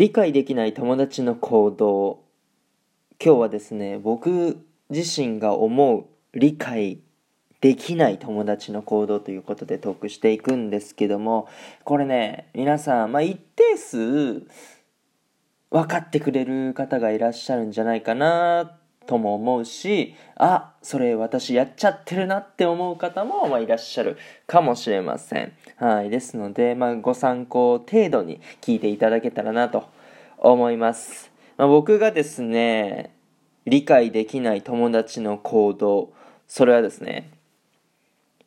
理解できない友達の行動。今日はですね僕自身が思う理解できない友達の行動ということでトークしていくんですけどもこれね皆さん、まあ、一定数分かってくれる方がいらっしゃるんじゃないかなとも思うしあそれ私やっちゃってるなって思う方も、まあ、いらっしゃるかもしれません、はい、ですので、まあ、ご参考程度に聞いていただけたらなと思います、まあ、僕がですね理解できない友達の行動それはですね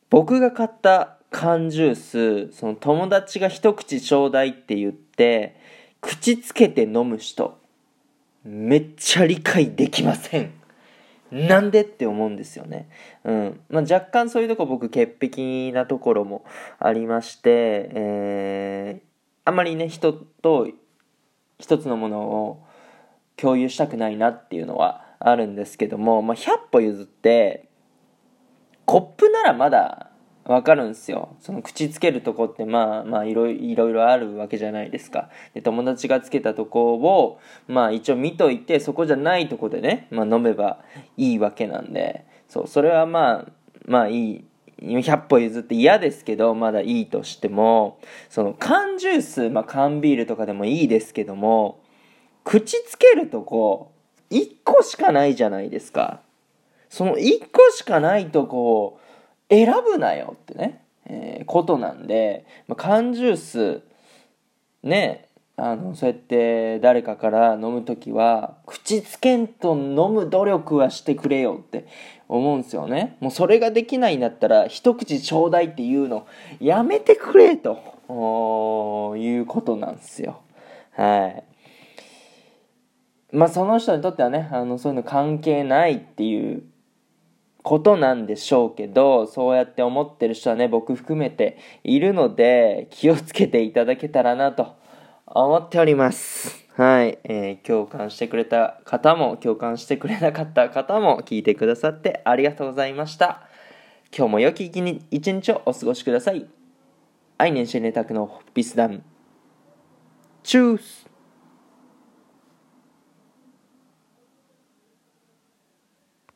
僕が買った缶ジュースその友達が一口ちょうだいって言って口つけて飲む人。めっちゃ理解できません。なんでって思うんですよね。うん。まあ、若干そういうとこ僕潔癖なところもありまして、えー、あんまりね、人と一つのものを共有したくないなっていうのはあるんですけども、まあ、100歩譲って、コップならまだわかるんですよ。その口つけるとこってまあまあいろいろあるわけじゃないですか。で、友達がつけたとこをまあ一応見といてそこじゃないとこでね、まあ飲めばいいわけなんで、そう、それはまあ、まあいい。100歩譲って嫌ですけど、まだいいとしても、その缶ジュース、まあ缶ビールとかでもいいですけども、口つけるとこ、1個しかないじゃないですか。その1個しかないとこを選ぶなよってね、えー、ことなんで、まあ、缶ジュースねあのそうやって誰かから飲む時は口つけんと飲む努力はしてくれよって思うんですよね。もうそれができないんだったら一口ちょうだいっていうのやめてくれということなんですよ。はい。まあその人にとってはねあのそういうの関係ないっていうことなんでしょうけど、そうやって思ってる人はね、僕含めているので、気をつけていただけたらなと思っております。はい、えー、共感してくれた方も、共感してくれなかった方も聞いてくださってありがとうございました。今日も良き一日をお過ごしください。愛年シェネタクのビスダン。チュース